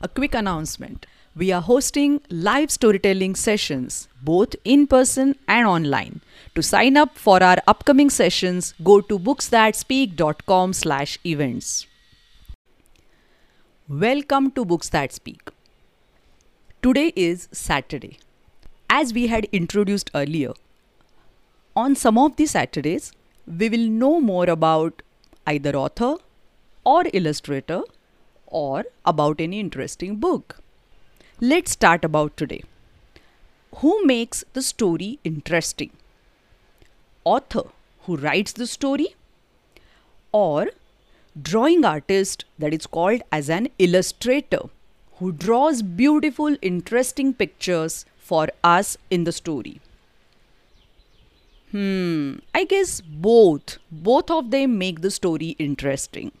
A quick announcement. We are hosting live storytelling sessions both in person and online. To sign up for our upcoming sessions, go to booksthatspeak.com/events. Welcome to Books That Speak. Today is Saturday. As we had introduced earlier, on some of the Saturdays, we will know more about either author or illustrator or about any interesting book. Let's start about today. Who makes the story interesting? Author who writes the story or drawing artist that is called as an illustrator who draws beautiful interesting pictures for us in the story. Hmm, I guess both. Both of them make the story interesting.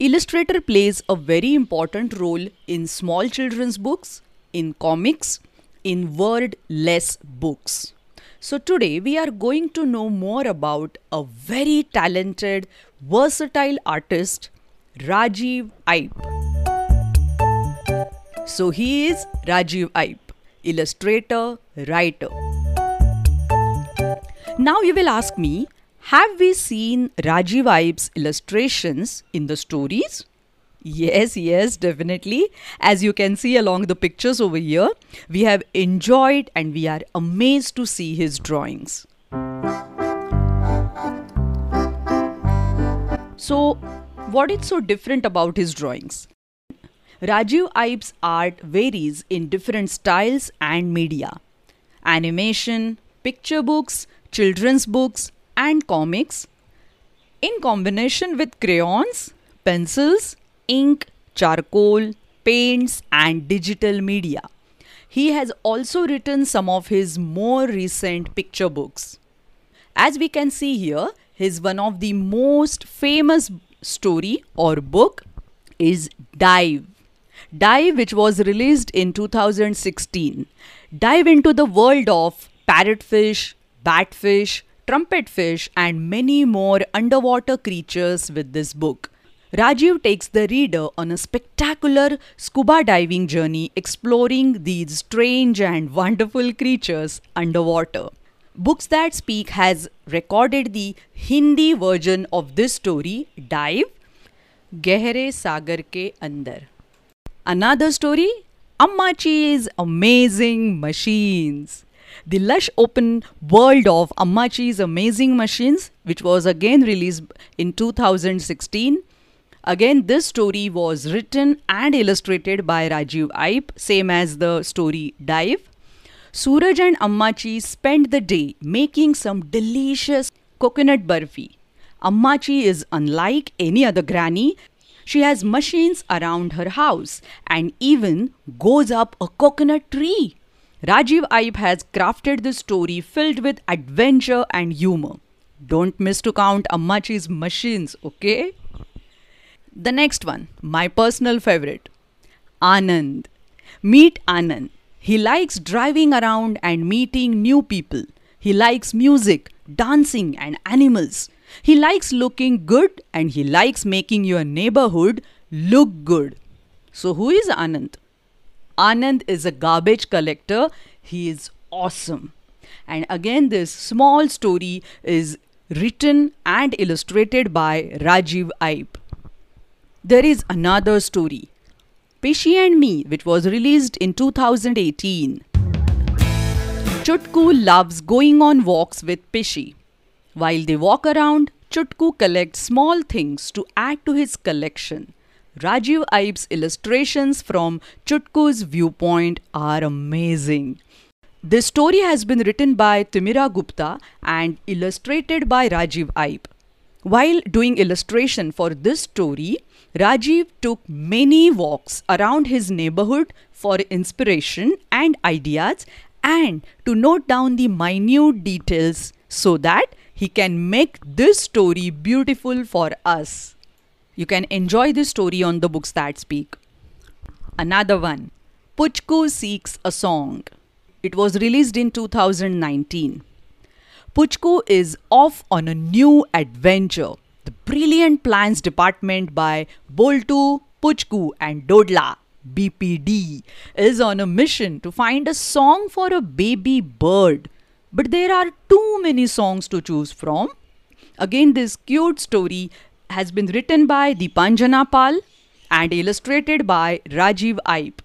Illustrator plays a very important role in small children's books, in comics, in word less books. So, today we are going to know more about a very talented, versatile artist, Rajiv Eipe. So, he is Rajiv Eipe, illustrator, writer. Now, you will ask me, have we seen Rajiv illustrations in the stories? Yes, yes, definitely. As you can see along the pictures over here, we have enjoyed and we are amazed to see his drawings. So, what is so different about his drawings? Rajiv Eipe's art varies in different styles and media animation, picture books, children's books, and comics in combination with crayons, pencils, ink, charcoal, paints, and digital media. He has also written some of his more recent picture books. As we can see here, his one of the most famous story or book is Dive. Dive, which was released in 2016. Dive into the world of parrotfish, batfish, trumpetfish, and many more underwater creatures with this book. Rajiv takes the reader on a spectacular scuba diving journey exploring these strange and wonderful creatures underwater. Books That Speak has recorded the Hindi version of this story, Dive, Gehre Sagar Ke Andar. Another story, Ammachi's Amazing Machines. The lush open world of Ammachi's Amazing Machines, which was again released in 2016. Again, this story was written and illustrated by Rajiv Eipe, same as the story Dive. Suraj and Ammachi spend the day making some delicious coconut barfi. Ammachi is unlike any other granny. She has machines around her house and even goes up a coconut tree. Rajiv Eipe has crafted this story filled with adventure and humor. Don't miss to count Ammachi's machines, okay? The next one, my personal favorite Anand. Meet Anand. He likes driving around and meeting new people. He likes music, dancing, and animals. He likes looking good and he likes making your neighborhood look good. So, who is Anand? Anand is a garbage collector. He is awesome. And again, this small story is written and illustrated by Rajiv Eipe. There is another story, Pishy and Me, which was released in 2018. Chutku loves going on walks with Pishy. While they walk around, Chutku collects small things to add to his collection. Rajiv Eipe's illustrations from Chutku's viewpoint are amazing. This story has been written by Timira Gupta and illustrated by Rajiv Eipe. While doing illustration for this story, Rajiv took many walks around his neighborhood for inspiration and ideas and to note down the minute details so that he can make this story beautiful for us. You can enjoy this story on the books that speak. Another one, Puchku Seeks a Song. It was released in 2019. Puchku is off on a new adventure. The Brilliant Plans Department by Boltu Puchku and Dodla, BPD, is on a mission to find a song for a baby bird. But there are too many songs to choose from. Again, this cute story has been written by Deepanjana Pal and illustrated by Rajiv Eipe.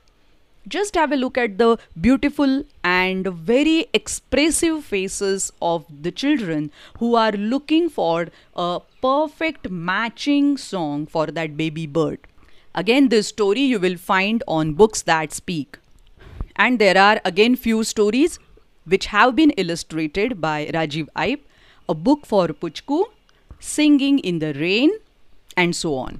Just have a look at the beautiful and very expressive faces of the children who are looking for a perfect matching song for that baby bird. Again, this story you will find on Books That Speak. And there are again few stories which have been illustrated by Rajiv Eipe, a book for Puchku, Singing in the Rain, and so on.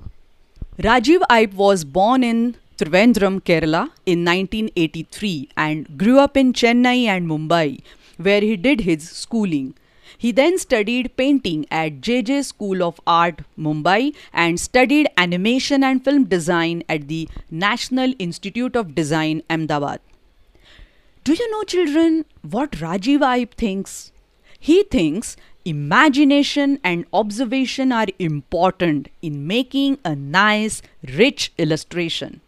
Rajiv Eipe was born in Trivandrum, Kerala in 1983 and grew up in Chennai and Mumbai, where he did his schooling. He then studied painting at JJ School of Art, Mumbai, and studied animation and film design at the National Institute of Design, Ahmedabad. Do you know, children, what Rajiv Eipe thinks? He thinks imagination and observation are important in making a nice, rich illustration.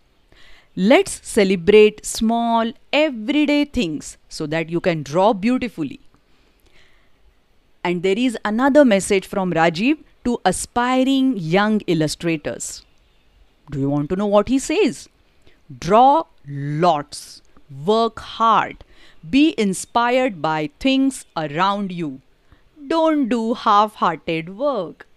Let's celebrate small, everyday things so that you can draw beautifully. And there is another message from Rajiv to aspiring young illustrators. Do you want to know what he says? Draw lots, work hard, be inspired by things around you. Don't do half hearted work.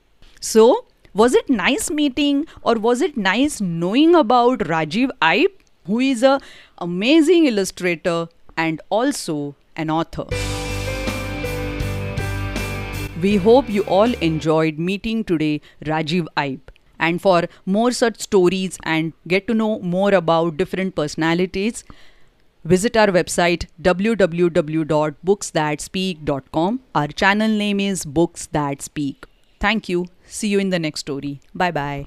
So, was it nice meeting or was it nice knowing about Rajiv Eipe, who is a amazing illustrator and also an author? We hope you all enjoyed meeting today Rajiv Eipe. And for more such stories and get to know more about different personalities, visit our website www.booksthatspeak.com. Our channel name is Books That Speak. Thank you. See you in the next story. Bye bye.